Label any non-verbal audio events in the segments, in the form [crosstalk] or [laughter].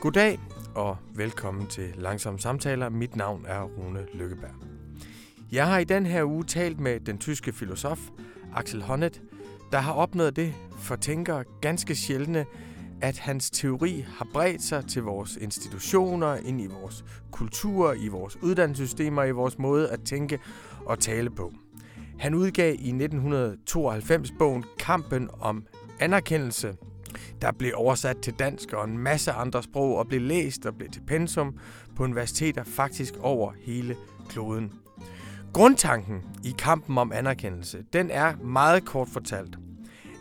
Goddag og velkommen til Langsomme Samtaler. Mit navn er Rune Lykkeberg. Jeg har i den her uge talt med den tyske filosof Axel Honneth, der har opnået det for tænkere ganske sjældne, at hans teori har bredt sig til vores institutioner, ind i vores kultur, i vores uddannelsessystemer, i vores måde at tænke og tale på. Han udgav i 1992 bogen Kampen om anerkendelse, der blev oversat til dansk og en masse andre sprog og blev læst og blev til pensum på universiteter faktisk over hele kloden. Grundtanken i kampen om anerkendelse, den er meget kort fortalt,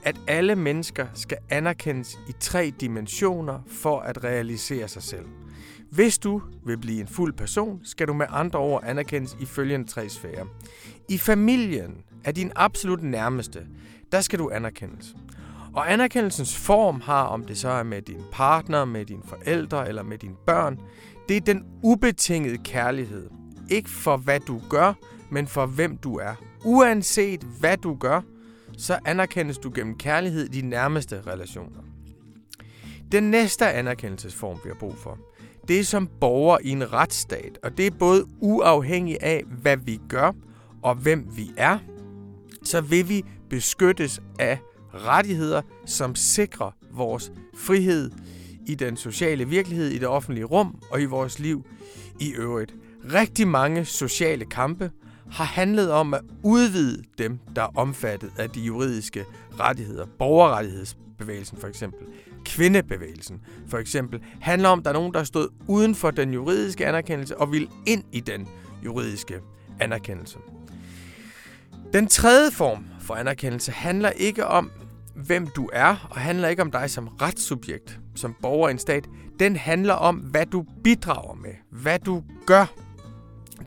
at alle mennesker skal anerkendes i tre dimensioner for at realisere sig selv. Hvis du vil blive en fuld person, skal du med andre ord anerkendes i følgende tre sfærer. I familien er din absolut nærmeste, der skal du anerkendes. Og anerkendelsens form har, om det så er med din partner, med dine forældre eller med dine børn, det er den ubetingede kærlighed. Ikke for hvad du gør, men for hvem du er. Uanset hvad du gør, så anerkendes du gennem kærlighed i de nærmeste relationer. Den næste anerkendelsesform, vi har brug for, det er som borger i en retsstat, og det er både uafhængig af, hvad vi gør og hvem vi er, så vil vi beskyttes af rettigheder, som sikrer vores frihed i den sociale virkelighed, i det offentlige rum og i vores liv i øvrigt. Rigtig mange sociale kampe har handlet om at udvide dem, der er omfattet af de juridiske rettigheder. Borgerrettighedsbevægelsen for eksempel, kvindebevægelsen for eksempel, handler om, at der er nogen, der stod uden for den juridiske anerkendelse og vil ind i den juridiske anerkendelse. Den tredje form for anerkendelse handler ikke om, hvem du er, og handler ikke om dig som retssubjekt, som borger i en stat. Den handler om, hvad du bidrager med, hvad du gør.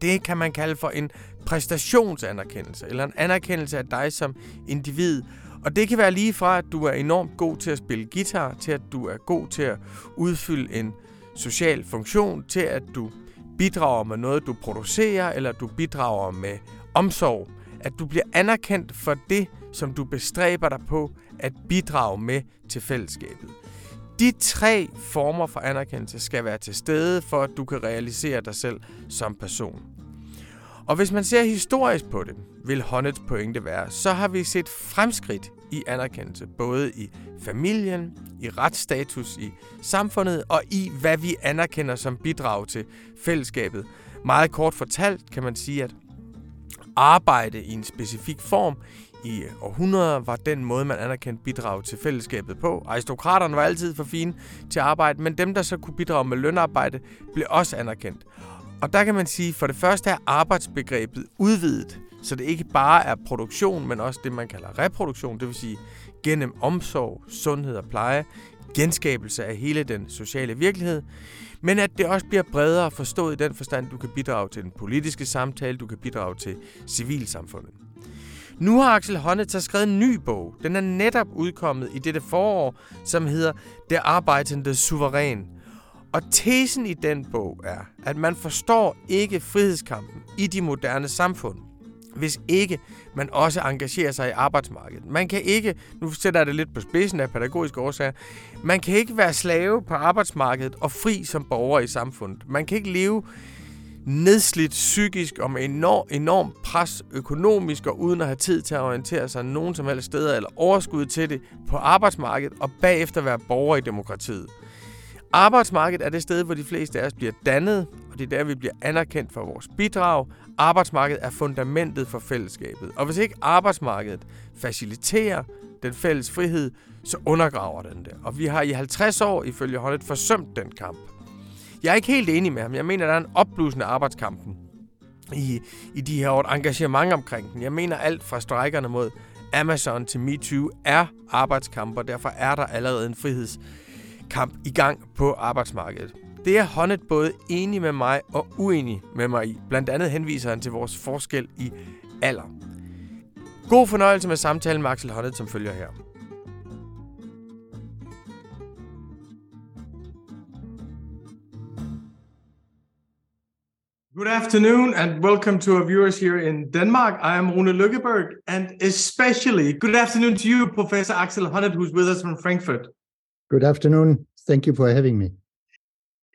Det kan man kalde for en præstationsanerkendelse, eller en anerkendelse af dig som individ. Og det kan være lige fra, at du er enormt god til at spille guitar, til at du er god til at udfylde en social funktion, til at du bidrager med noget, du producerer, eller du bidrager med omsorg. At du bliver anerkendt for det, som du bestræber dig på at bidrage med til fællesskabet. De tre former for anerkendelse skal være til stede, for at du kan realisere dig selv som person. Og hvis man ser historisk på det, vil Honnets pointe være, så har vi set fremskridt i anerkendelse, både i familien, i retsstatus i samfundet og i, hvad vi anerkender som bidrag til fællesskabet. Meget kort fortalt kan man sige, at arbejde i en specifik form i århundreder var den måde, man anerkendte bidrag til fællesskabet på. Aristokraterne var altid for fine til at arbejde, men dem, der så kunne bidrage med lønarbejde, blev også anerkendt. Og der kan man sige, for det første er arbejdsbegrebet udvidet, så det ikke bare er produktion, men også det, man kalder reproduktion, det vil sige gennem omsorg, sundhed og pleje, genskabelse af hele den sociale virkelighed, men at det også bliver bredere forstået i den forstand, du kan bidrage til den politiske samtale, du kan bidrage til civilsamfundet. Nu har Axel Honneth så skrevet en ny bog. Den er netop udkommet i dette forår, som hedder Det arbejdende suveræn. Og tesen i den bog er, at man forstår ikke frihedskampen i de moderne samfund, hvis ikke man også engagerer sig i arbejdsmarkedet. Man kan ikke, nu sætter jeg det lidt på spidsen af pædagogiske årsager, man kan ikke være slave på arbejdsmarkedet og fri som borger i samfundet. Man kan ikke leve nedslidt psykisk og med enorm, enorm pres økonomisk og uden at have tid til at orientere sig nogen som helst steder eller overskud til det på arbejdsmarkedet og bagefter være borger i demokratiet. Arbejdsmarkedet er det sted, hvor de fleste af os bliver dannet, og det er der, vi bliver anerkendt for vores bidrag. Arbejdsmarkedet er fundamentet for fællesskabet. Og hvis ikke arbejdsmarkedet faciliterer den fælles frihed, så undergraver den det. Og vi har i 50 år ifølge Holdet forsømt den kamp. Jeg er ikke helt enig med ham. Jeg mener, der er en opblusende arbejdskampen i, i de her år. engagement omkring den. Jeg mener, alt fra strækkerne mod Amazon til MeToo er arbejdskamper. Derfor er der allerede en friheds kamp i gang på arbejdsmarkedet. Det er Honnet både enig med mig og uenig med mig i. Blandt andet henviser han til vores forskel i alder. God fornøjelse med samtalen med Axel Honnet, som følger her. Good afternoon and welcome to our viewers here in Denmark. I am Rune Lykkeberg and especially good afternoon to you, Professor Axel Honneth, who's with us from Frankfurt. Good afternoon. Thank you for having me.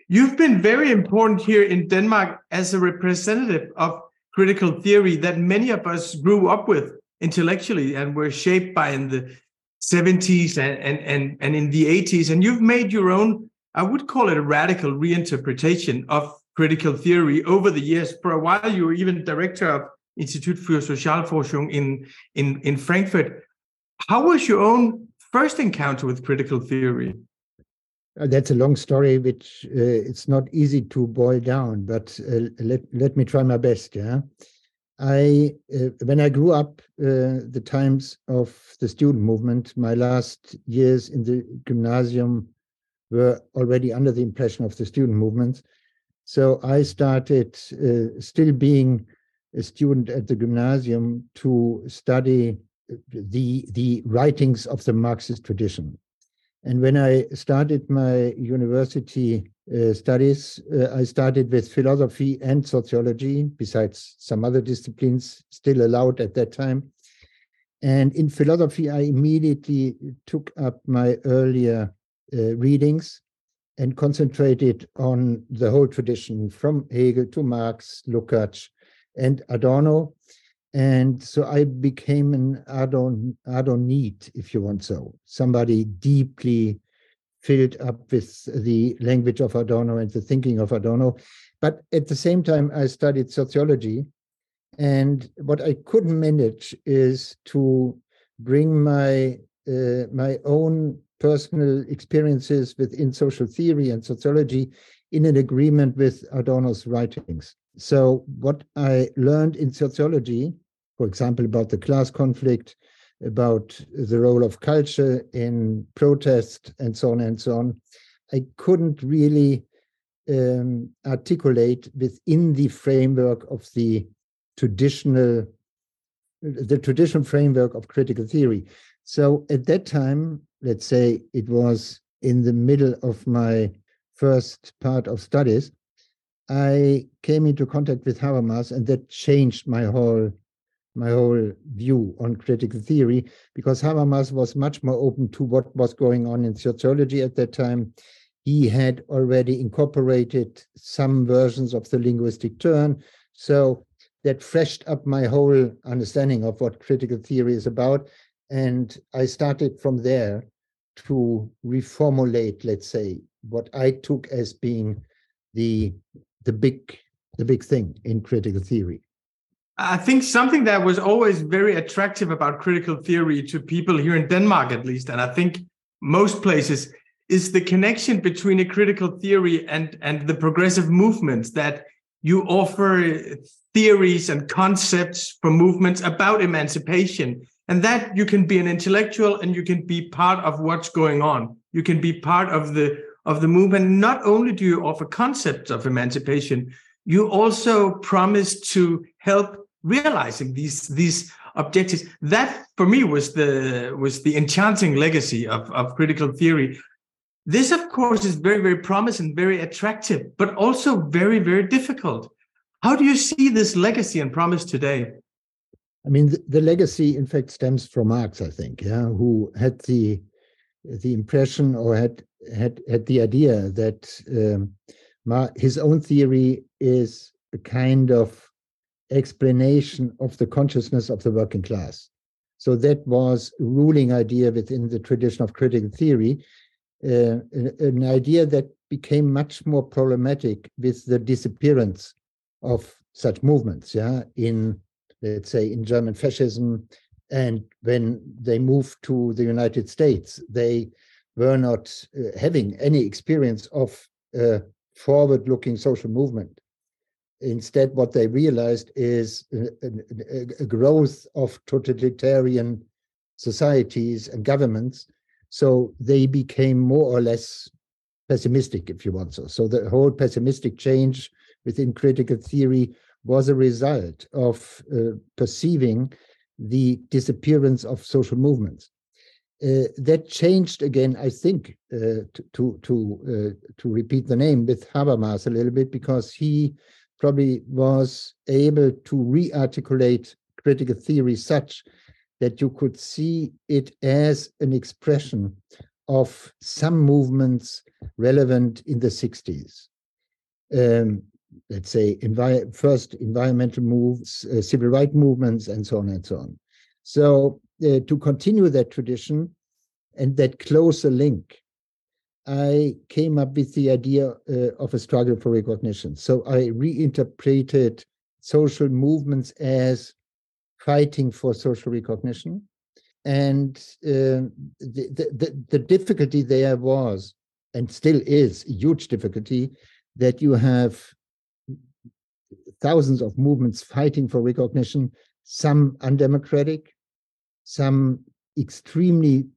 You've been very important here in Denmark as a representative of critical theory that many of us grew up with intellectually and were shaped by in the 70s and, and, and, and in the 80s. And you've made your own, I would call it a radical reinterpretation of critical theory over the years. For a while, you were even director of Institut für Sozialforschung in, in, in Frankfurt. How was your own first encounter with critical theory? Uh, that's a long story, which uh, it's not easy to boil down, but uh, let, let me try my best. Yeah. I, uh, when I grew up, uh, the times of the student movement, my last years in the gymnasium were already under the impression of the student movement. So I started, uh, still being a student at the gymnasium, to study the the writings of the Marxist tradition. And when I started my university uh, studies, uh, I started with philosophy and sociology, besides some other disciplines still allowed at that time. And in philosophy, I immediately took up my earlier uh, readings and concentrated on the whole tradition from Hegel to Marx, Lukács, and Adorno. And so I became an Adon, Adonite, if you want so, somebody deeply filled up with the language of Adorno and the thinking of Adorno. But at the same time, I studied sociology. And what I couldn't manage is to bring my uh, my own personal experiences within social theory and sociology in an agreement with Adorno's writings. So, what I learned in sociology for example, about the class conflict, about the role of culture in protest, and so on and so on. I couldn't really um, articulate within the framework of the traditional the traditional framework of critical theory. So at that time, let's say it was in the middle of my first part of studies, I came into contact with Habermas, and that changed my whole my whole view on critical theory because Habermas was much more open to what was going on in sociology at that time. He had already incorporated some versions of the linguistic turn. So that freshed up my whole understanding of what critical theory is about. And I started from there to reformulate, let's say, what I took as being the the big the big thing in critical theory. I think something that was always very attractive about critical theory to people here in Denmark, at least, and I think most places, is the connection between a critical theory and, and the progressive movements that you offer theories and concepts for movements about emancipation. And that you can be an intellectual and you can be part of what's going on. You can be part of the of the movement. Not only do you offer concepts of emancipation you also promise to help realizing these these objectives. That for me was the was the enchanting legacy of, of critical theory. This of course is very very promising very attractive but also very very difficult. How do you see this legacy and promise today? I mean the, the legacy in fact stems from marx i think yeah who had the the impression or had had had the idea that um, his own theory is a kind of explanation of the consciousness of the working class. So that was ruling idea within the tradition of critical theory, uh, an, idea that became much more problematic with the disappearance of such movements. Yeah, in let's say in German fascism, and when they moved to the United States, they were not uh, having any experience of a forward-looking social movement instead what they realized is a, a, growth of totalitarian societies and governments. So they became more or less pessimistic if you want so. So the whole pessimistic change within critical theory was a result of uh, perceiving the disappearance of social movements. Uh, that changed again, I think, uh, to to to, uh, to repeat the name with Habermas a little bit because he probably was able to re-articulate critical theory such that you could see it as an expression of some movements relevant in the 60s um, let's say, envi- first environmental moves, uh, civil rights movements, and so on and so on. So uh, to continue that tradition and that closer link, I came up with the idea uh, of a struggle for recognition. So I reinterpreted social movements as fighting for social recognition. And uh, the, the, the difficulty there was, and still is, a huge difficulty that you have thousands of movements fighting for recognition, some undemocratic, some extremely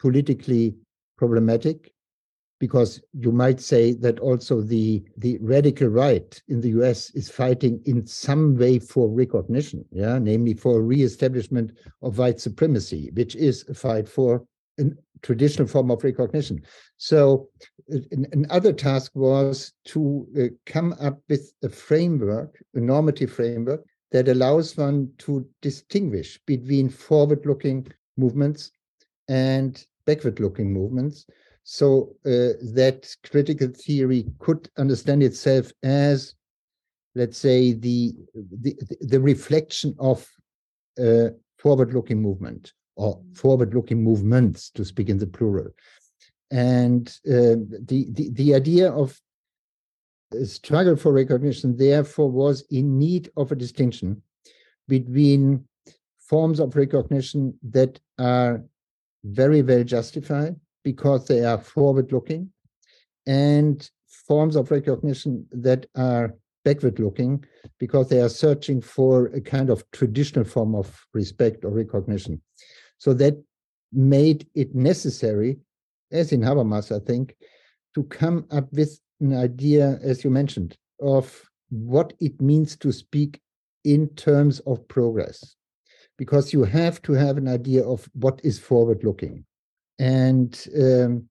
politically problematic, because you might say that also the the radical right in the US is fighting in some way for recognition, yeah, namely for reestablishment of white supremacy, which is a fight for a traditional form of recognition. So another task was to uh, come up with a framework, a normative framework that allows one to distinguish between forward-looking movements and backward-looking movements so uh, that critical theory could understand itself as let's say the the, the reflection of uh, forward-looking movement or forward-looking movements to speak in the plural. And uh, the, the the idea of struggle for recognition therefore was in need of a distinction between forms of recognition that are very well justified because they are forward looking and forms of recognition that are backward looking because they are searching for a kind of traditional form of respect or recognition. So that made it necessary, as in Habermas, I think, to come up with an idea, as you mentioned, of what it means to speak in terms of progress. Because you have to have an idea of what is forward looking. And um,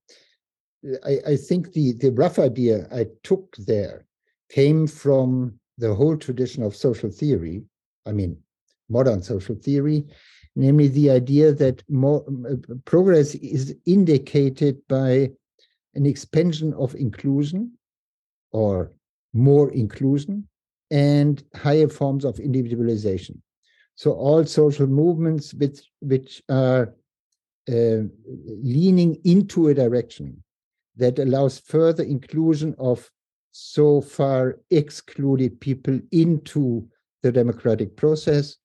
I, I, think the, the rough idea I took there came from the whole tradition of social theory, I mean, modern social theory, namely the idea that more uh, progress is indicated by an expansion of inclusion or more inclusion and higher forms of individualization. So all social movements which, which are Uh, leaning into a direction that allows further inclusion of so far excluded people into the democratic process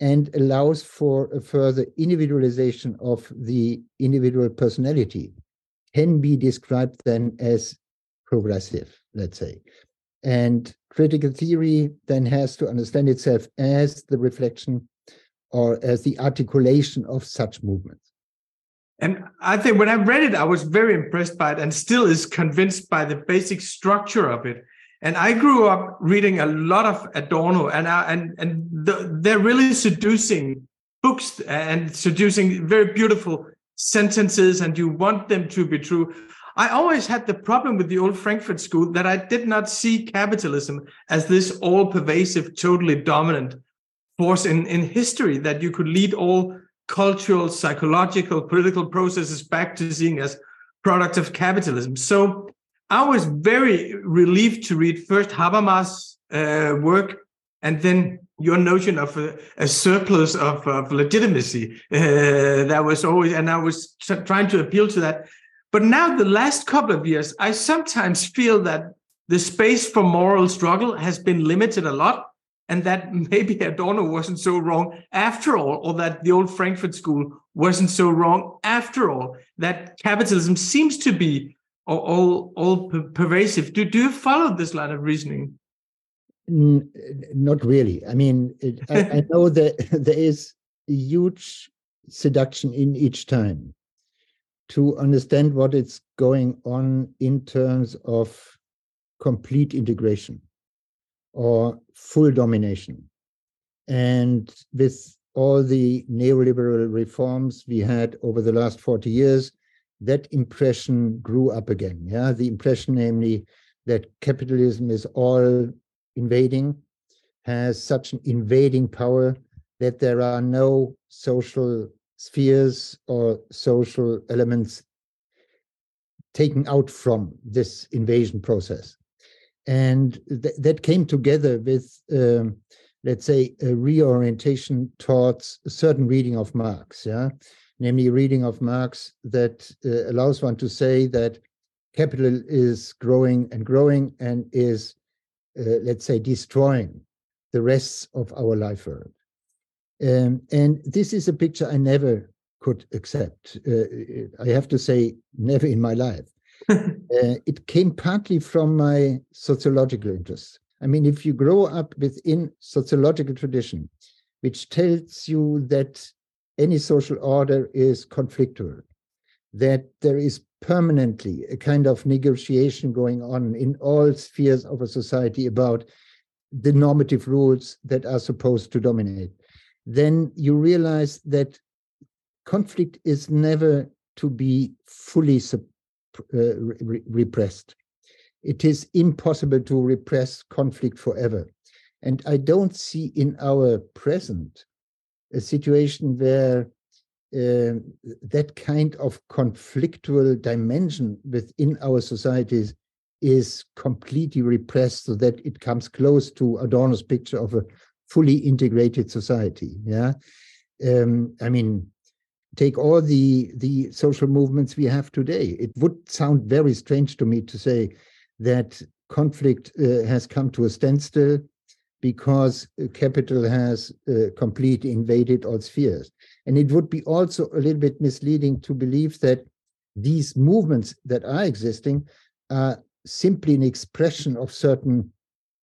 and allows for a further individualization of the individual personality can be described then as progressive, let's say. And critical theory then has to understand itself as the reflection or as the articulation of such movements. And I think when I read it, I was very impressed by it and still is convinced by the basic structure of it. And I grew up reading a lot of Adorno, and I, and and the, they're really seducing books and seducing very beautiful sentences, and you want them to be true. I always had the problem with the old Frankfurt school that I did not see capitalism as this all-pervasive, totally dominant force in, in history that you could lead all cultural, psychological, political processes back to seeing as products of capitalism. So I was very relieved to read first Habermas' uh, work and then your notion of a, a surplus of, of legitimacy. Uh, that was always, and I was trying to appeal to that. But now, the last couple of years, I sometimes feel that the space for moral struggle has been limited a lot and that [laughs] maybe Adorno wasn't so wrong after all, or that the old Frankfurt School wasn't so wrong after all. That capitalism seems to be all all, all pervasive. Do do you follow this line of reasoning? not really. I mean, it, I, I [laughs] know that [laughs] there is a huge seduction in each time to understand what is going on in terms of complete integration or full domination. And with all the neoliberal reforms we had over the last 40 years, that impression grew up again. Yeah, the impression, namely, that capitalism is all invading, has such an invading power that there are no social spheres or social elements taken out from this invasion process. And th- that came together with, um, let's say, a reorientation towards a certain reading of Marx, yeah, namely reading of Marx that uh, allows one to say that capital is growing and growing and is, uh, let's say, destroying the rest of our life world. Um, and this is a picture I never could accept. Uh, I have to say, never in my life. [laughs] uh, it came partly from my sociological interest. I mean, if you grow up within sociological tradition, which tells you that any social order is conflictual, that there is permanently a kind of negotiation going on in all spheres of a society about the normative rules that are supposed to dominate, then you realize that conflict is never to be fully uh, re repressed. It is impossible to repress conflict forever. And I don't see in our present a situation where uh, that kind of conflictual dimension within our societies is completely repressed so that it comes close to Adorno's picture of a fully integrated society. Yeah. Um, I mean, take all the the social movements we have today. It would sound very strange to me to say that conflict uh, has come to a standstill because capital has uh, completely invaded all spheres. And it would be also a little bit misleading to believe that these movements that are existing are simply an expression of certain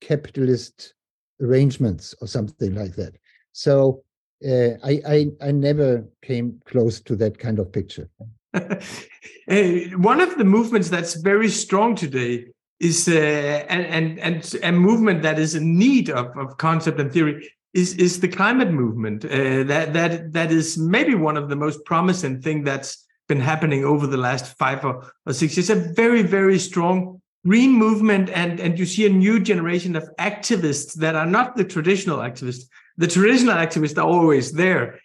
capitalist arrangements or something like that. So uh, I, I, I never came close to that kind of picture. [laughs] One of the movements that's very strong today is uh, and, and and a movement that is in need of, of concept and theory is is the climate movement. Uh, that that that is maybe one of the most promising thing that's been happening over the last five or, or six years. A very very strong green movement, and and you see a new generation of activists that are not the traditional activists the traditional activists are always there.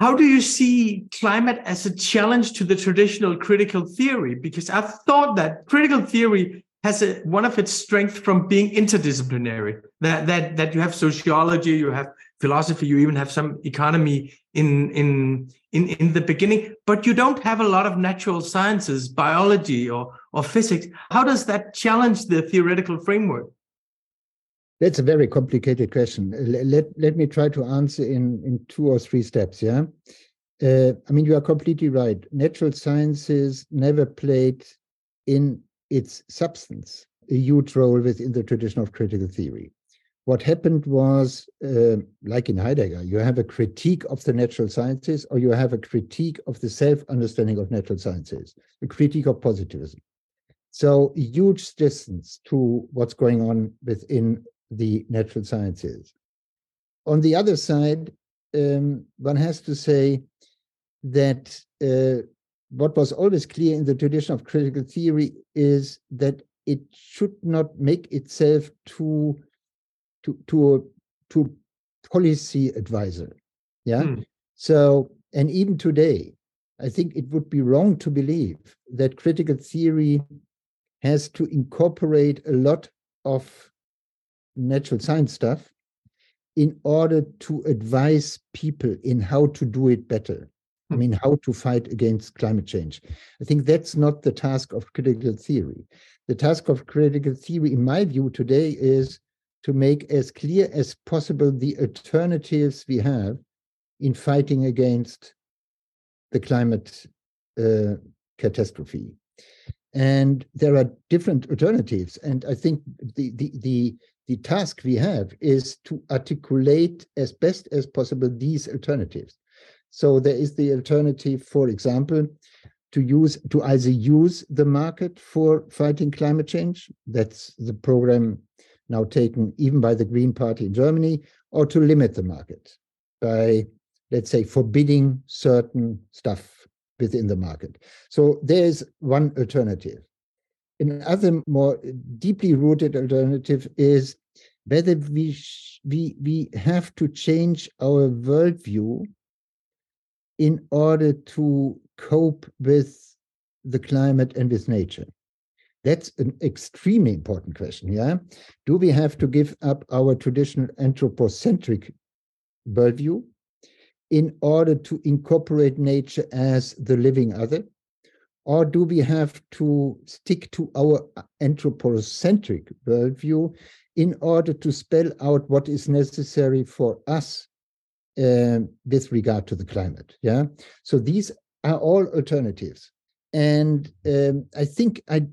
How do you see climate as a challenge to the traditional critical theory? Because I've thought that critical theory has a, one of its strengths from being interdisciplinary. That that that you have sociology, you have philosophy, you even have some economy in in in in the beginning, but you don't have a lot of natural sciences, biology or or physics. How does that challenge the theoretical framework? That's a very complicated question. Let, let me try to answer in, in two or three steps. Yeah. Uh, I mean, you are completely right. Natural sciences never played in its substance a huge role within the tradition of critical theory. What happened was, uh, like in Heidegger, you have a critique of the natural sciences, or you have a critique of the self understanding of natural sciences, a critique of positivism. So, huge distance to what's going on within the natural sciences. On the other side, um, one has to say that uh, what was always clear in the tradition of critical theory is that it should not make itself to to to a, to policy advisor. Yeah. Hmm. So and even today, I think it would be wrong to believe that critical theory has to incorporate a lot of natural science stuff in order to advise people in how to do it better. I mean, how to fight against climate change. I think that's not the task of critical theory. The task of critical theory, in my view, today is to make as clear as possible the alternatives we have in fighting against the climate uh, catastrophe. And there are different alternatives. And I think the, the, the, the task we have is to articulate as best as possible these alternatives. So there is the alternative, for example, to use to either use the market for fighting climate change. That's the program now taken even by the Green Party in Germany, or to limit the market by, let's say, forbidding certain stuff within the market. So there's one alternative. Another more deeply rooted alternative is whether we, we, we have to change our worldview in order to cope with the climate and with nature. That's an extremely important question. Yeah. Do we have to give up our traditional anthropocentric worldview in order to incorporate nature as the living other? Or do we have to stick to our anthropocentric worldview in order to spell out what is necessary for us uh, with regard to the climate? Yeah. So these are all alternatives. And um, I think I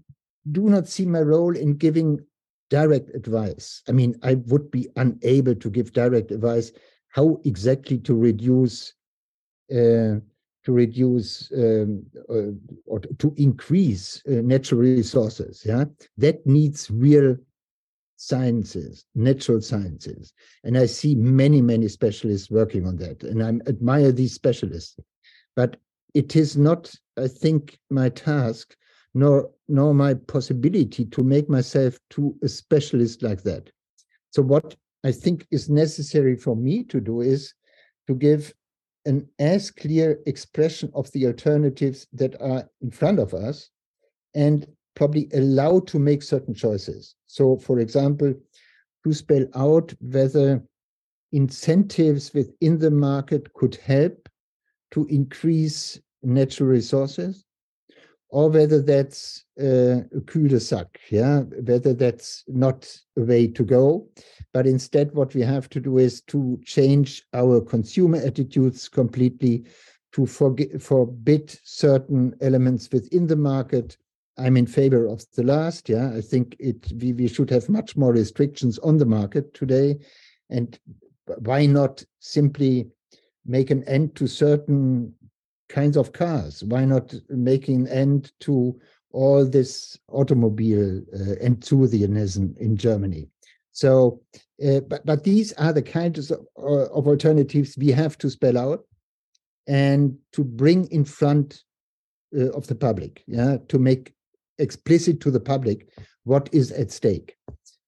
do not see my role in giving direct advice. I mean, I would be unable to give direct advice how exactly to reduce uh, to reduce um, uh, or to increase uh, natural resources. Yeah, that needs real sciences, natural sciences, and I see many many specialists working on that, and I admire these specialists. But it is not, I think, my task nor nor my possibility to make myself to a specialist like that. So what I think is necessary for me to do is to give an as clear expression of the alternatives that are in front of us and probably allow to make certain choices. So, for example, to spell out whether incentives within the market could help to increase natural resources or whether that's uh, a cul-de-sac, yeah, whether that's not a way to go. But instead, what we have to do is to change our consumer attitudes completely, to forget, forbid certain elements within the market. I'm in favor of the last. Yeah, I think it. We, we should have much more restrictions on the market today, and why not simply make an end to certain kinds of cars? Why not making an end to all this automobile uh, enthusiasm in Germany? So, uh, but but these are the kinds of, uh, of alternatives we have to spell out and to bring in front uh, of the public, yeah, to make explicit to the public what is at stake.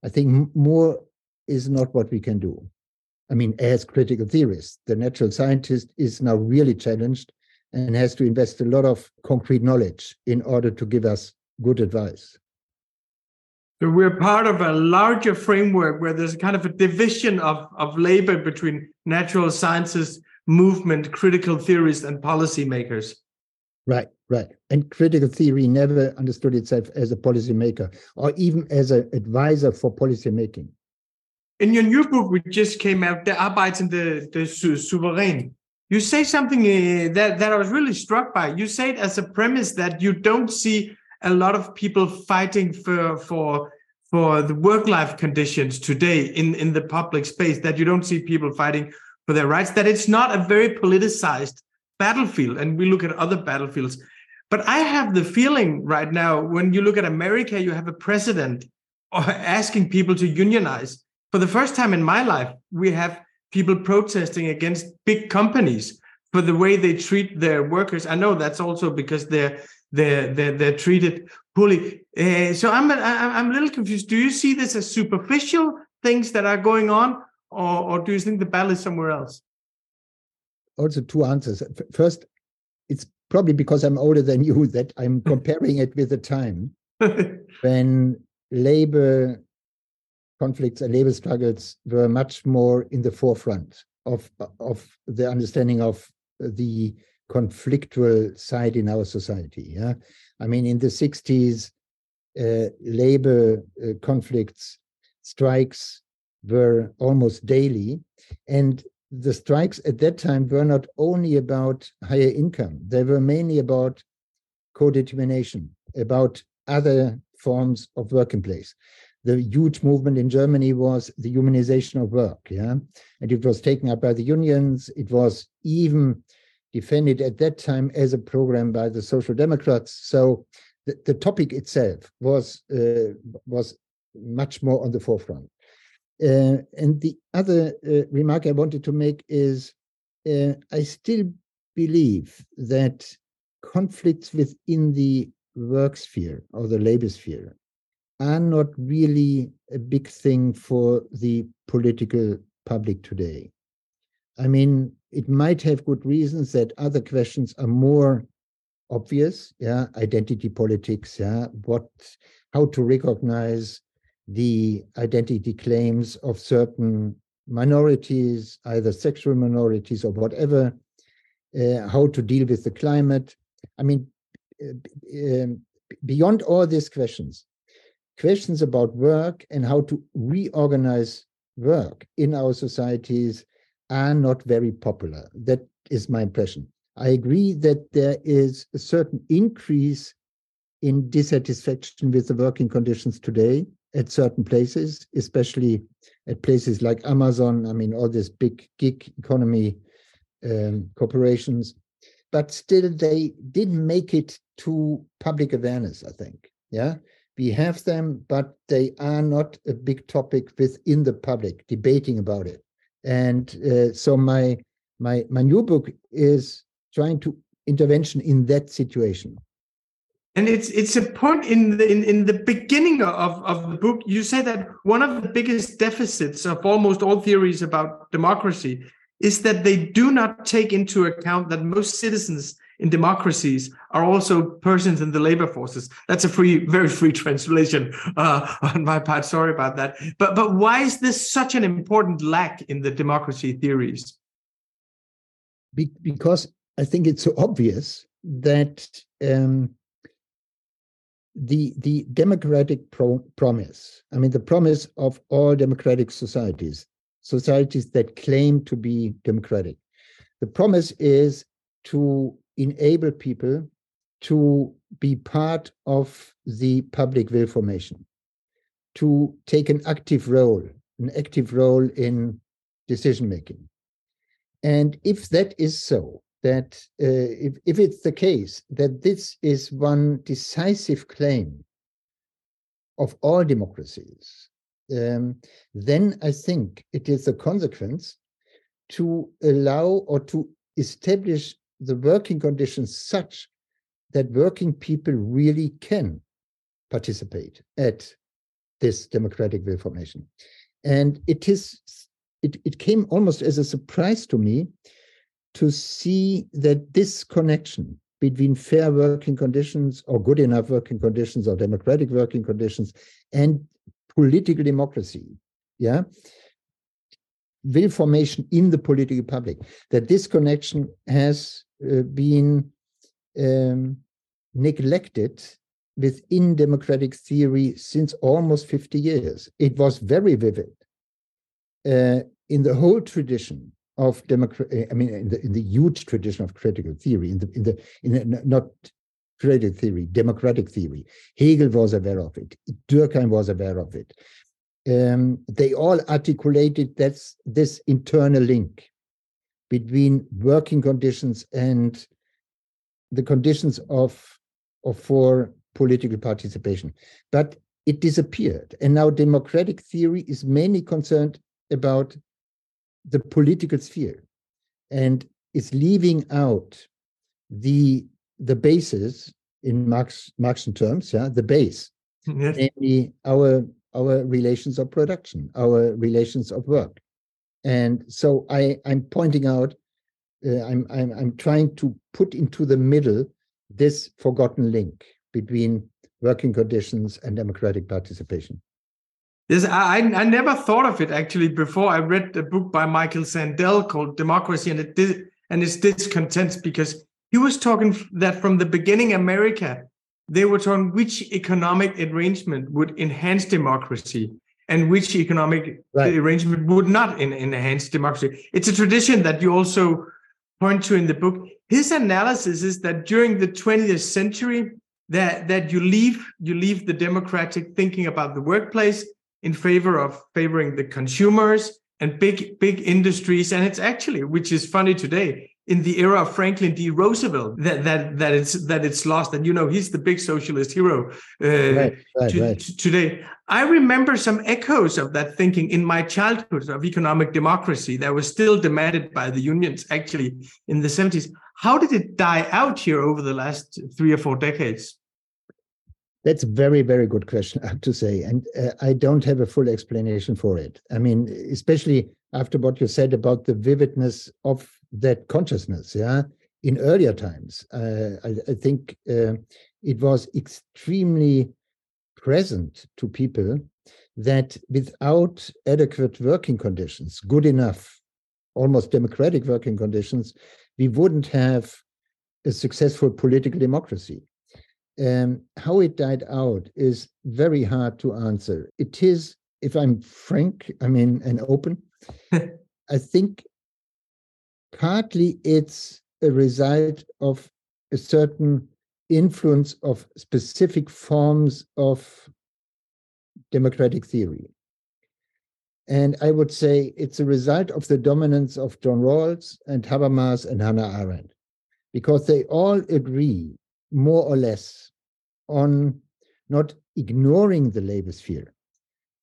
I think more is not what we can do. I mean, as critical theorists, the natural scientist is now really challenged and has to invest a lot of concrete knowledge in order to give us good advice. So we're part of a larger framework where there's a kind of a division of, of labor between natural sciences, movement, critical theorists, and policymakers. Right, right. And critical theory never understood itself as a policymaker or even as an advisor for policymaking. In your new book, which just came out, the Arbeitende the the Souverän, you say something uh, that, that I was really struck by. You say it as a premise that you don't see a lot of people fighting for for for the work life conditions today in in the public space. That you don't see people fighting for their rights. That it's not a very politicized battlefield. And we look at other battlefields. But I have the feeling right now when you look at America, you have a president asking people to unionize. For the first time in my life, we have people protesting against big companies for the way they treat their workers. I know that's also because they're they're they're, they're treated poorly. Uh, so I'm I'm a little confused. Do you see this as superficial things that are going on, or or do you think the battle is somewhere else? Also, two answers. First, it's probably because I'm older than you [laughs] that I'm comparing it with the time [laughs] when labor conflicts and labor struggles were much more in the forefront of, of the understanding of the conflictual side in our society. Yeah, I mean, in the 60s, uh, labor uh, conflicts, strikes were almost daily. And the strikes at that time were not only about higher income, they were mainly about co determination, about other forms of working place the huge movement in Germany was the humanization of work. Yeah. And it was taken up by the unions. It was even defended at that time as a program by the Social Democrats. So the, the topic itself was uh, was much more on the forefront. Uh, and the other uh, remark I wanted to make is uh, I still believe that conflicts within the work sphere or the labor sphere are not really a big thing for the political public today. I mean, it might have good reasons that other questions are more obvious. Yeah, identity politics. Yeah, what how to recognize the identity claims of certain minorities, either sexual minorities or whatever, uh, how to deal with the climate. I mean, uh, beyond all these questions, questions about work and how to reorganize work in our societies are not very popular. That is my impression. I agree that there is a certain increase in dissatisfaction with the working conditions today at certain places, especially at places like Amazon. I mean, all these big gig economy um, corporations, but still they didn't make it to public awareness, I think. Yeah, we have them, but they are not a big topic within the public debating about it. And uh, so my my my new book is trying to intervention in that situation. And it's it's a point in the in, in the beginning of, of the book. You say that one of the biggest deficits of almost all theories about democracy is that they do not take into account that most citizens in democracies are also persons in the labor forces. That's a free, very free translation uh, [laughs] on my part. Sorry about that. But but why is this such an important lack in the democracy theories? Be- because I think it's so obvious that um, the the democratic pro- promise i mean the promise of all democratic societies societies that claim to be democratic the promise is to enable people to be part of the public will formation to take an active role an active role in decision making. And if that is so that uh, if, if it's the case that this is one decisive claim of all democracies, um, then I think it is a consequence to allow or to establish the working conditions such that working people really can participate at this democratic will formation. And it is it, it came almost as a surprise to me to see that this connection between fair working conditions or good enough working conditions or democratic working conditions and political democracy, yeah, will formation in the political public, that this connection has been um, neglected within democratic theory since almost 50 years. It was very vivid. Uh, in the whole tradition of democrat i mean in the, in the huge tradition of critical theory in the in the in the, not critical theory democratic theory hegel was aware of it. Durkheim was aware of it. Um, they all articulated that's this internal link between working conditions and the conditions of, of for political participation but it disappeared and now democratic theory is mainly concerned about the political sphere and is leaving out the the basis in Marx Marxian terms, yeah, the base, yes. namely our our relations of production, our relations of work. And so I, I'm pointing out, uh, I'm, I'm I'm trying to put into the middle this forgotten link between working conditions and democratic participation. Yes, I, I never thought of it actually before. I read a book by Michael Sandel called Democracy and it did, and its discontents because he was talking that from the beginning America they were talking which economic arrangement would enhance democracy and which economic right. arrangement would not in, enhance democracy. It's a tradition that you also point to in the book. His analysis is that during the 20th century, that that you leave you leave the democratic thinking about the workplace in favor of favoring the consumers and big big industries and it's actually which is funny today in the era of Franklin D. Roosevelt that that that it's that it's lost and you know he's the big socialist hero uh, right, right, to, right. today I remember some echoes of that thinking in my childhood of economic democracy that was still demanded by the unions actually in the 70s how did it die out here over the last 3 or 4 decades that's a very, very good question, I have to say. And uh, I don't have a full explanation for it. I mean, especially after what you said about the vividness of that consciousness. Yeah. In earlier times, uh, I, I, think uh, it was extremely present to people that without adequate working conditions, good enough, almost democratic working conditions, we wouldn't have a successful political democracy. Um, how it died out is very hard to answer. It is, if I'm frank, I mean, and open, [laughs] I think partly it's a result of a certain influence of specific forms of democratic theory. And I would say it's a result of the dominance of John Rawls and Habermas and Hannah Arendt, because they all agree more or less on not ignoring the labor sphere,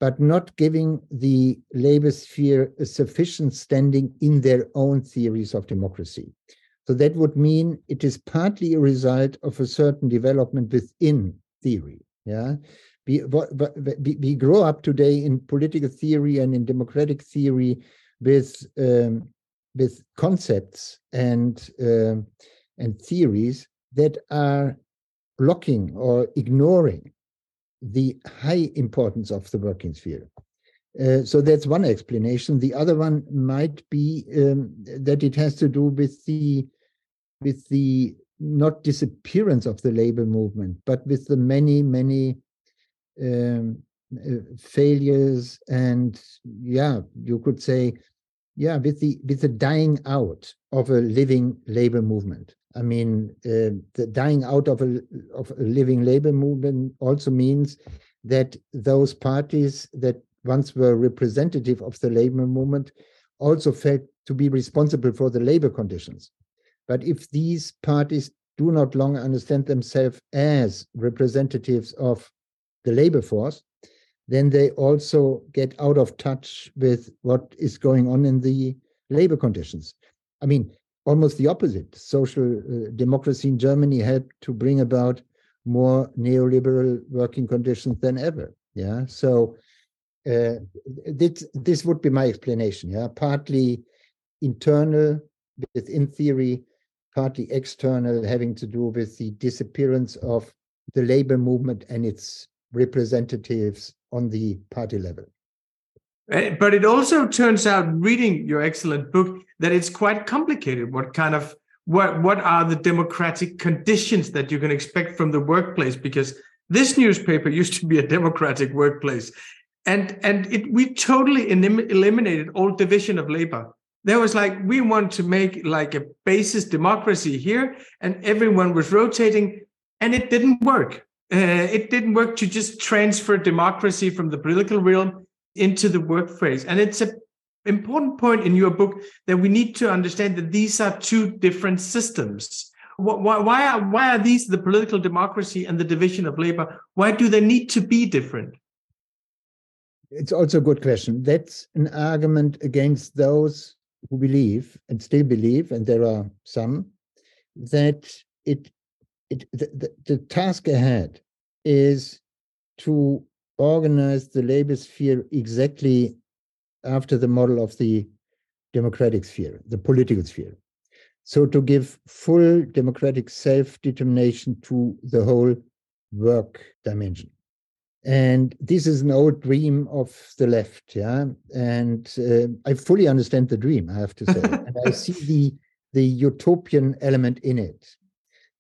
but not giving the labor sphere a sufficient standing in their own theories of democracy. So that would mean it is partly a result of a certain development within theory. Yeah, we, we, grow up today in political theory and in democratic theory with um, with concepts and uh, and theories that are blocking or ignoring the high importance of the working sphere. Uh, so that's one explanation. The other one might be um, that it has to do with the with the not disappearance of the labor movement, but with the many, many um, uh, failures and yeah, you could say, yeah, with the with the dying out of a living labor movement. I mean, uh, the dying out of a of a living labor movement also means that those parties that once were representative of the labor movement also felt to be responsible for the labor conditions. But if these parties do not longer understand themselves as representatives of the labor force, then they also get out of touch with what is going on in the labor conditions. I mean, almost the opposite. Social uh, democracy in Germany helped to bring about more neoliberal working conditions than ever. Yeah. So uh, this, this would be my explanation. Yeah. Partly internal within theory, partly external, having to do with the disappearance of the labor movement and its representatives on the party level. Eh, but it also turns out, reading your excellent book, that it's quite complicated. What kind of what what are the democratic conditions that you can expect from the workplace? Because this newspaper [laughs] used to be a democratic workplace, and and it we totally eliminated all division of labor there was like we want to make like a basis democracy here and everyone was rotating and it didn't work uh, it didn't work to just transfer democracy from the political realm into the work workplace. And it's an important point in your book that we need to understand that these are two different systems. Why, why, are, why are these the political democracy and the division of labor? Why do they need to be different? It's also a good question. That's an argument against those who believe and still believe, and there are some, that it, it the, the, the task ahead is to organize the labor sphere exactly after the model of the democratic sphere, the political sphere. So to give full democratic self-determination to the whole work dimension. And this is an old dream of the left yeah? And uh, i fully understand the dream i have to say. [laughs] And i see the the utopian element in it.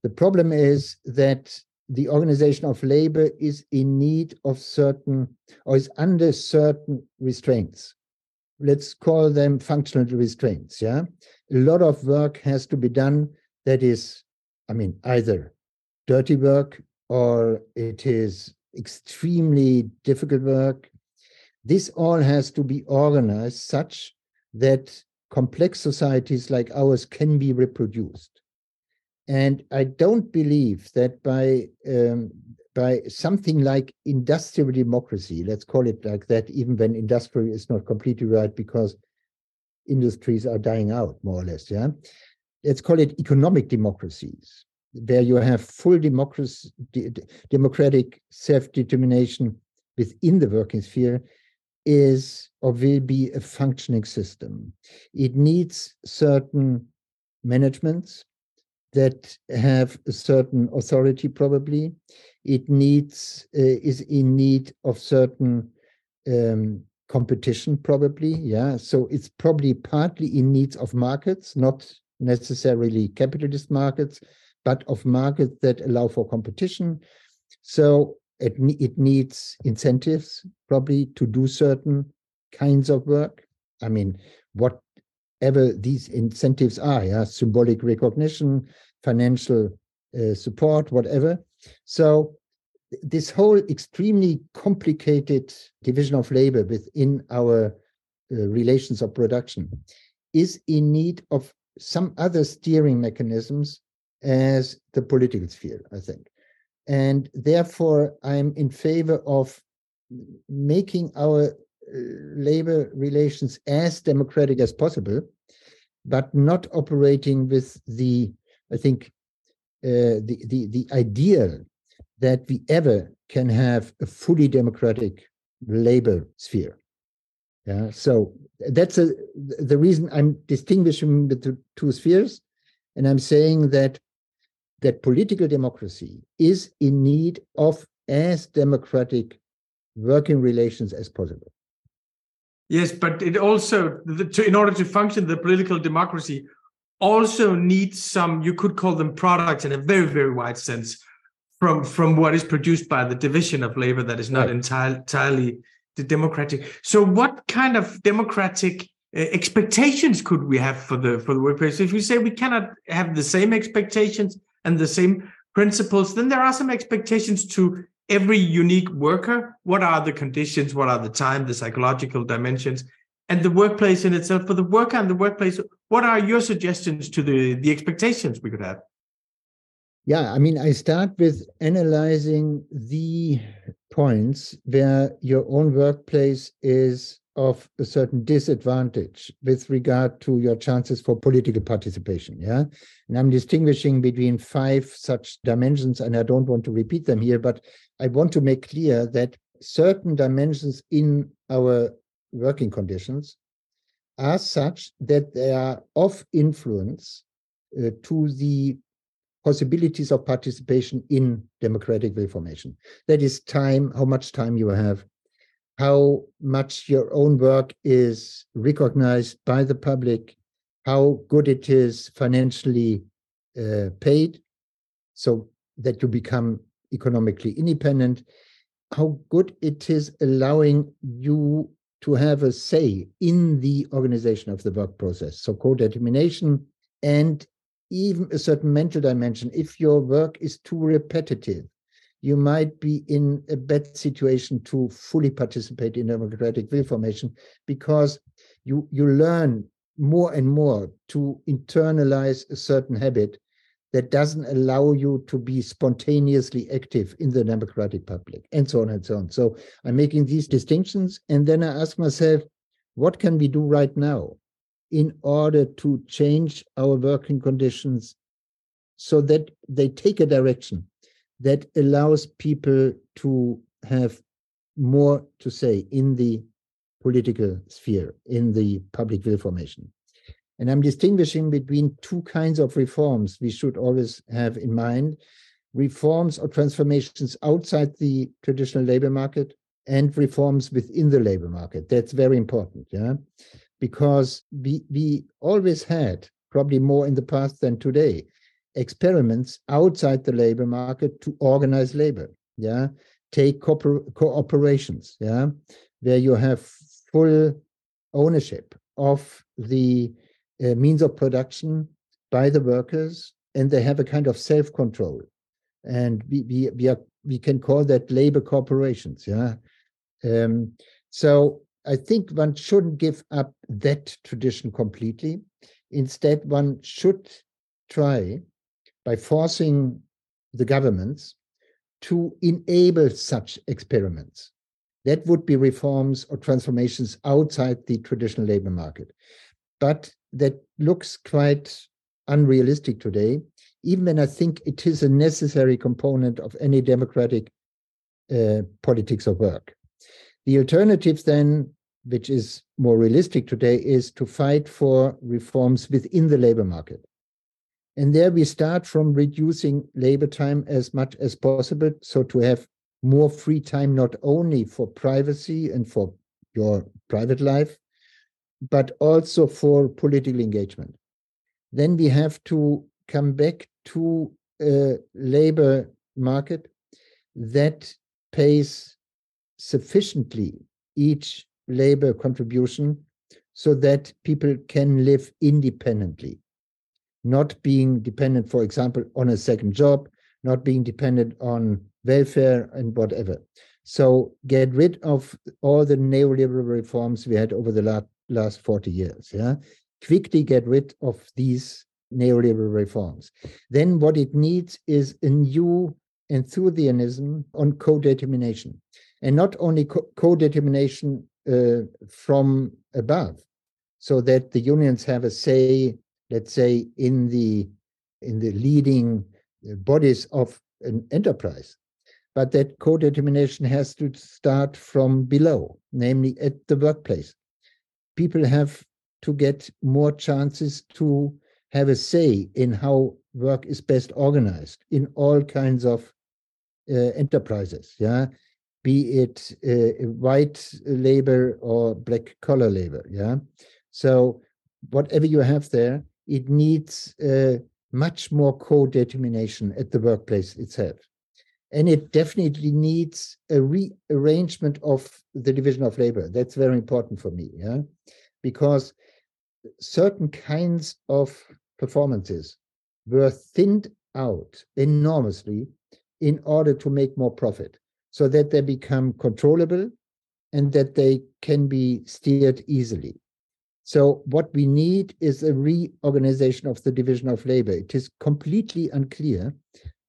The problem is that the organization of labor is in need of certain or is under certain restraints let's call them functional restraints yeah a lot of work has to be done that is i mean either dirty work or it is extremely difficult work. This all has to be organized such that complex societies like ours can be reproduced. And I don't believe that by um, by something like industrial democracy, let's call it like that, even when industrial is not completely right because industries are dying out more or less. Yeah, let's call it economic democracies where you have full democracy, democratic self-determination within the working sphere is or will be a functioning system. It needs certain managements that have a certain authority, probably. It needs uh, is in need of certain um, competition, probably. Yeah, so it's probably partly in needs of markets, not necessarily capitalist markets, but of markets that allow for competition. So it, it needs incentives probably to do certain kinds of work. I mean, whatever these incentives are, yeah, symbolic recognition, financial uh, support, whatever. So this whole extremely complicated division of labor within our uh, relations of production is in need of some other steering mechanisms as the political sphere, I think. And therefore, I'm in favor of making our uh, labor relations as democratic as possible, but not operating with the, I think, uh, the, the, the ideal that we ever can have a fully democratic labor sphere. Yeah, so that's a, the reason I'm distinguishing the two spheres, and I'm saying that that political democracy is in need of as democratic working relations as possible. Yes, but it also, in order to function, the political democracy also need some, you could call them products in a very, very wide sense from, from what is produced by the division of labor that is not right. entirely, entirely the democratic. So, what kind of democratic uh, expectations could we have for the for the workplace? If we say we cannot have the same expectations and the same principles, then there are some expectations to every unique worker. What are the conditions? What are the time, the psychological dimensions, and the workplace in itself? For the worker and the workplace, what are your suggestions to the the expectations we could have? Yeah, I mean, I start with analyzing the points where your own workplace is of a certain disadvantage with regard to your chances for political participation. Yeah. And I'm distinguishing between five such dimensions, and I don't want to repeat them here, but I want to make clear that certain dimensions in our working conditions are such that they are of influence uh, to the possibilities of participation in democratic will formation. That is time, how much time you have, how much your own work is recognized by the public, how good it is financially uh, paid, so that you become economically independent, how good it is allowing you to have a say in the organization of the work process. So co-determination and even a certain mental dimension. If your work is too repetitive, you might be in a bad situation to fully participate in democratic will formation because you you learn more and more to internalize a certain habit that doesn't allow you to be spontaneously active in the democratic public and so on and so on so i'm making these distinctions and then i ask myself what can we do right now in order to change our working conditions so that they take a direction that allows people to have more to say in the political sphere, in the public will formation. And I'm distinguishing between two kinds of reforms we should always have in mind reforms or transformations outside the traditional labor market and reforms within the labor market. That's very important. Yeah because we we always had probably more in the past than today experiments outside the labor market to organize labor yeah take cooper- cooperations yeah where you have full ownership of the uh, means of production by the workers and they have a kind of self-control and we we, we are we can call that labor corporations yeah um, so I think one shouldn't give up that tradition completely. Instead, one should try by forcing the governments to enable such experiments. That would be reforms or transformations outside the traditional labor market. But that looks quite unrealistic today, even when I think it is a necessary component of any democratic uh, politics of work. The alternative then which is more realistic today, is to fight for reforms within the labor market. And there we start from reducing labor time as much as possible. So to have more free time, not only for privacy and for your private life, but also for political engagement. Then we have to come back to a labor market that pays sufficiently each labor contribution so that people can live independently, not being dependent, for example, on a second job, not being dependent on welfare and whatever. So get rid of all the neoliberal reforms we had over the last, last 40 years. Yeah. Quickly get rid of these neoliberal reforms. Then what it needs is a new enthusiasm on co-determination. And not only co-determination uh, from above, so that the unions have a say, let's say, in the in the leading bodies of an enterprise, but that co-determination has to start from below, namely at the workplace. People have to get more chances to have a say in how work is best organized in all kinds of uh, enterprises. Yeah, be it uh, white labor or black collar labor. Yeah, so whatever you have there, it needs uh, much more co-determination at the workplace itself. And it definitely needs a rearrangement of the division of labor. That's very important for me, yeah, because certain kinds of performances were thinned out enormously in order to make more profit so that they become controllable and that they can be steered easily. So, what we need is a reorganization of the division of labor. It is completely unclear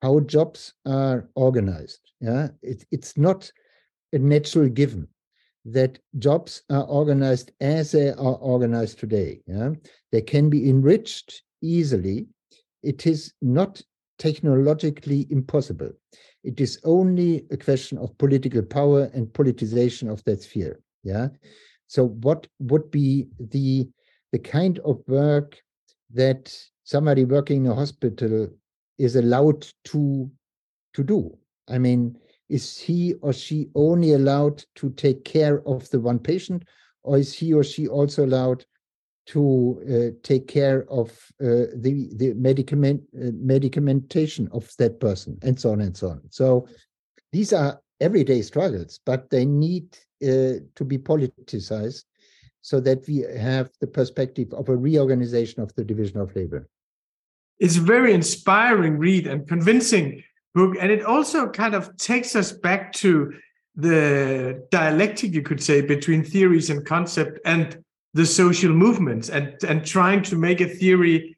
how jobs are organized. Yeah, it, it's not a natural given that jobs are organized as they are organized today. Yeah, they can be enriched easily. It is not technologically impossible. It is only a question of political power and politicization of that sphere. Yeah. So what would be the the kind of work that somebody working in a hospital is allowed to to do? I mean, is he or she only allowed to take care of the one patient, or is he or she also allowed to uh, take care of uh, the the medicament uh, medicamentation of that person and so on and so on so these are everyday struggles but they need uh, to be politicized so that we have the perspective of a reorganization of the division of labor it's a very inspiring read and convincing book and it also kind of takes us back to the dialectic you could say between theories and concept and the social movements and, and trying to make a theory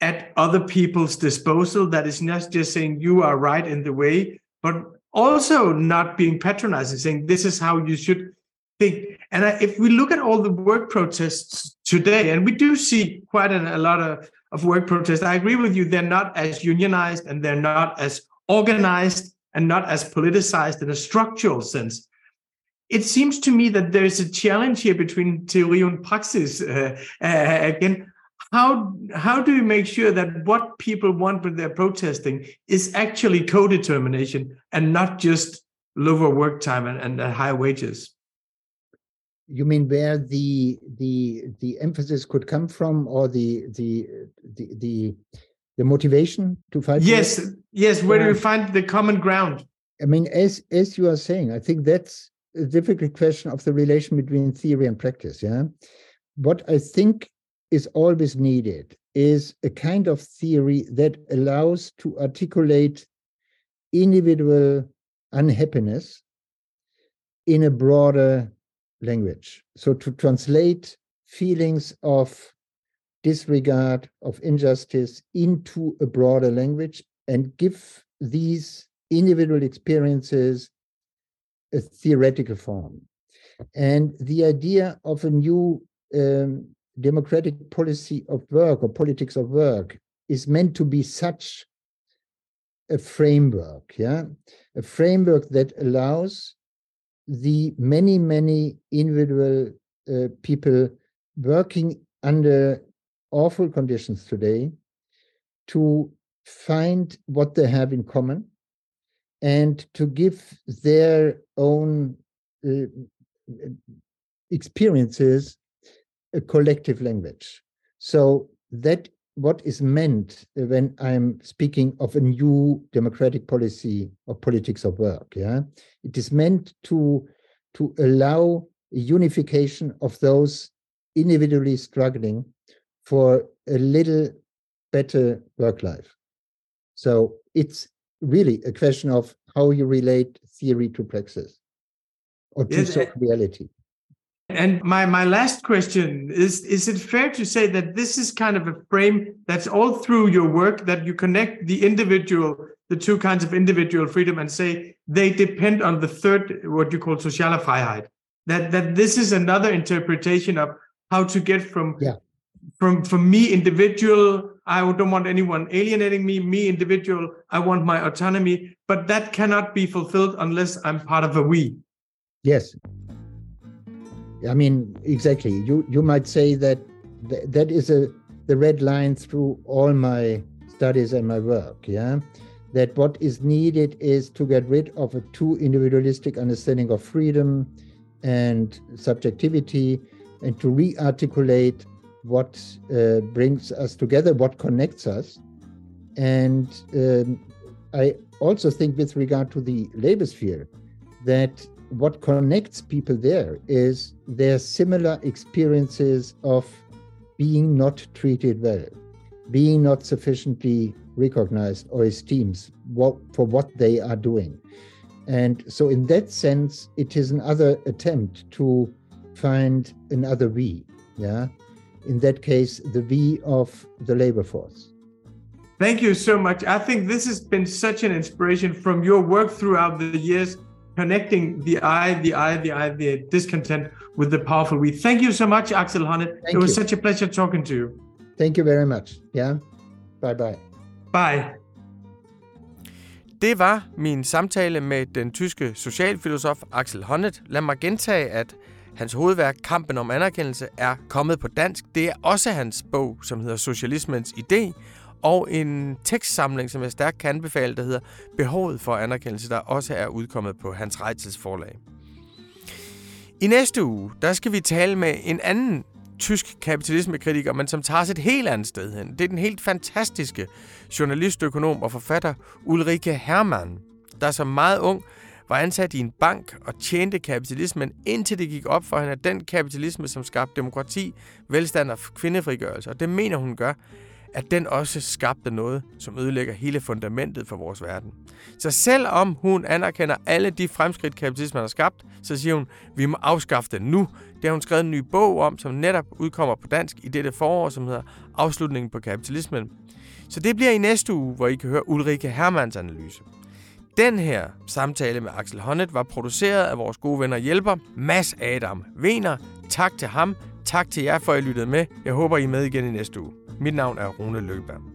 at other people's disposal that is not just saying you are right in the way, but also not being patronizing, saying this is how you should think. And if we look at all the work protests today, and we do see quite a, a lot of, of work protests, I agree with you, they're not as unionized and they're not as organized and not as politicized in a structural sense it seems to me that there is a challenge here between theory and praxis. Uh, uh, again, how how do you make sure that what people want when they're protesting is actually co-determination and not just lower work time and, and uh, high wages? You mean where the the the emphasis could come from, or the the the the, the motivation to fight? Yes, yes. Where do you find the common ground? I mean, as as you are saying, I think that's a difficult question of the relation between theory and practice. Yeah. What I think is always needed is a kind of theory that allows to articulate individual unhappiness in a broader language. So to translate feelings of disregard, of injustice into a broader language and give these individual experiences a theoretical form. And the idea of a new um, democratic policy of work or politics of work is meant to be such a framework, yeah, a framework that allows the many, many individual uh, people working under awful conditions today to find what they have in common and to give their own uh, experiences a collective language. So that what is meant when I'm speaking of a new democratic policy or politics of work. Yeah, it is meant to to allow unification of those individually struggling for a little better work life. So it's really a question of how you relate theory to praxis or to yes, reality. And my, my last question is Is it fair to say that this is kind of a frame that's all through your work that you connect the individual, the two kinds of individual freedom, and say they depend on the third, what you call soziale Freiheit? That, that this is another interpretation of how to get from yeah. from from me individual i don't want anyone alienating me me individual i want my autonomy but that cannot be fulfilled unless i'm part of a we yes I mean, exactly. You you might say that th- that is a the red line through all my studies and my work. Yeah, that what is needed is to get rid of a too individualistic understanding of freedom and subjectivity, and to re-articulate what uh, brings us together, what connects us, and um, I also think with regard to the labor sphere that what connects people there is their similar experiences of being not treated well, being not sufficiently recognized or esteemed for what they are doing. And so, in that sense, it is another attempt to find another we. Yeah. In that case, the we of the labor force. Thank you so much. I think this has been such an inspiration from your work throughout the years connecting the I, the I, the I, the discontent with the powerful we. Thank you so much, Axel Honneth. Thank it was you. such a pleasure talking to you. Thank you very much. Yeah. Bye bye. Bye. Det var min samtale med den tyske socialfilosof Axel Honneth. Lad mig gentage, at hans hovedværk Kampen om anerkendelse er kommet på dansk. Det er også hans bog, som hedder Socialismens idé, og en tekstsamling, som jeg stærkt kan anbefale, der hedder Behovet for anerkendelse, der også er udkommet på Hans Reitzels forlag. I næste uge, der skal vi tale med en anden tysk kapitalismekritiker, men som tager sig et helt andet sted hen. Det er den helt fantastiske journalist, økonom og forfatter Ulrike Hermann, der som meget ung var ansat i en bank og tjente kapitalismen, indtil det gik op for hende, at den kapitalisme, som skabte demokrati, velstand og kvindefrigørelse, og det mener hun gør, at den også skabte noget, som ødelægger hele fundamentet for vores verden. Så selvom hun anerkender alle de fremskridt, kapitalismen har skabt, så siger hun, vi må afskaffe den nu. Det har hun skrevet en ny bog om, som netop udkommer på dansk i dette forår, som hedder Afslutningen på kapitalismen. Så det bliver i næste uge, hvor I kan høre Ulrike Hermans analyse. Den her samtale med Axel Honnet var produceret af vores gode venner hjælper, Mads Adam Vener. Tak til ham. Tak til jer for, at I lyttede med. Jeg håber, I er med igen i næste uge. Mit navn er Rune Løkberg.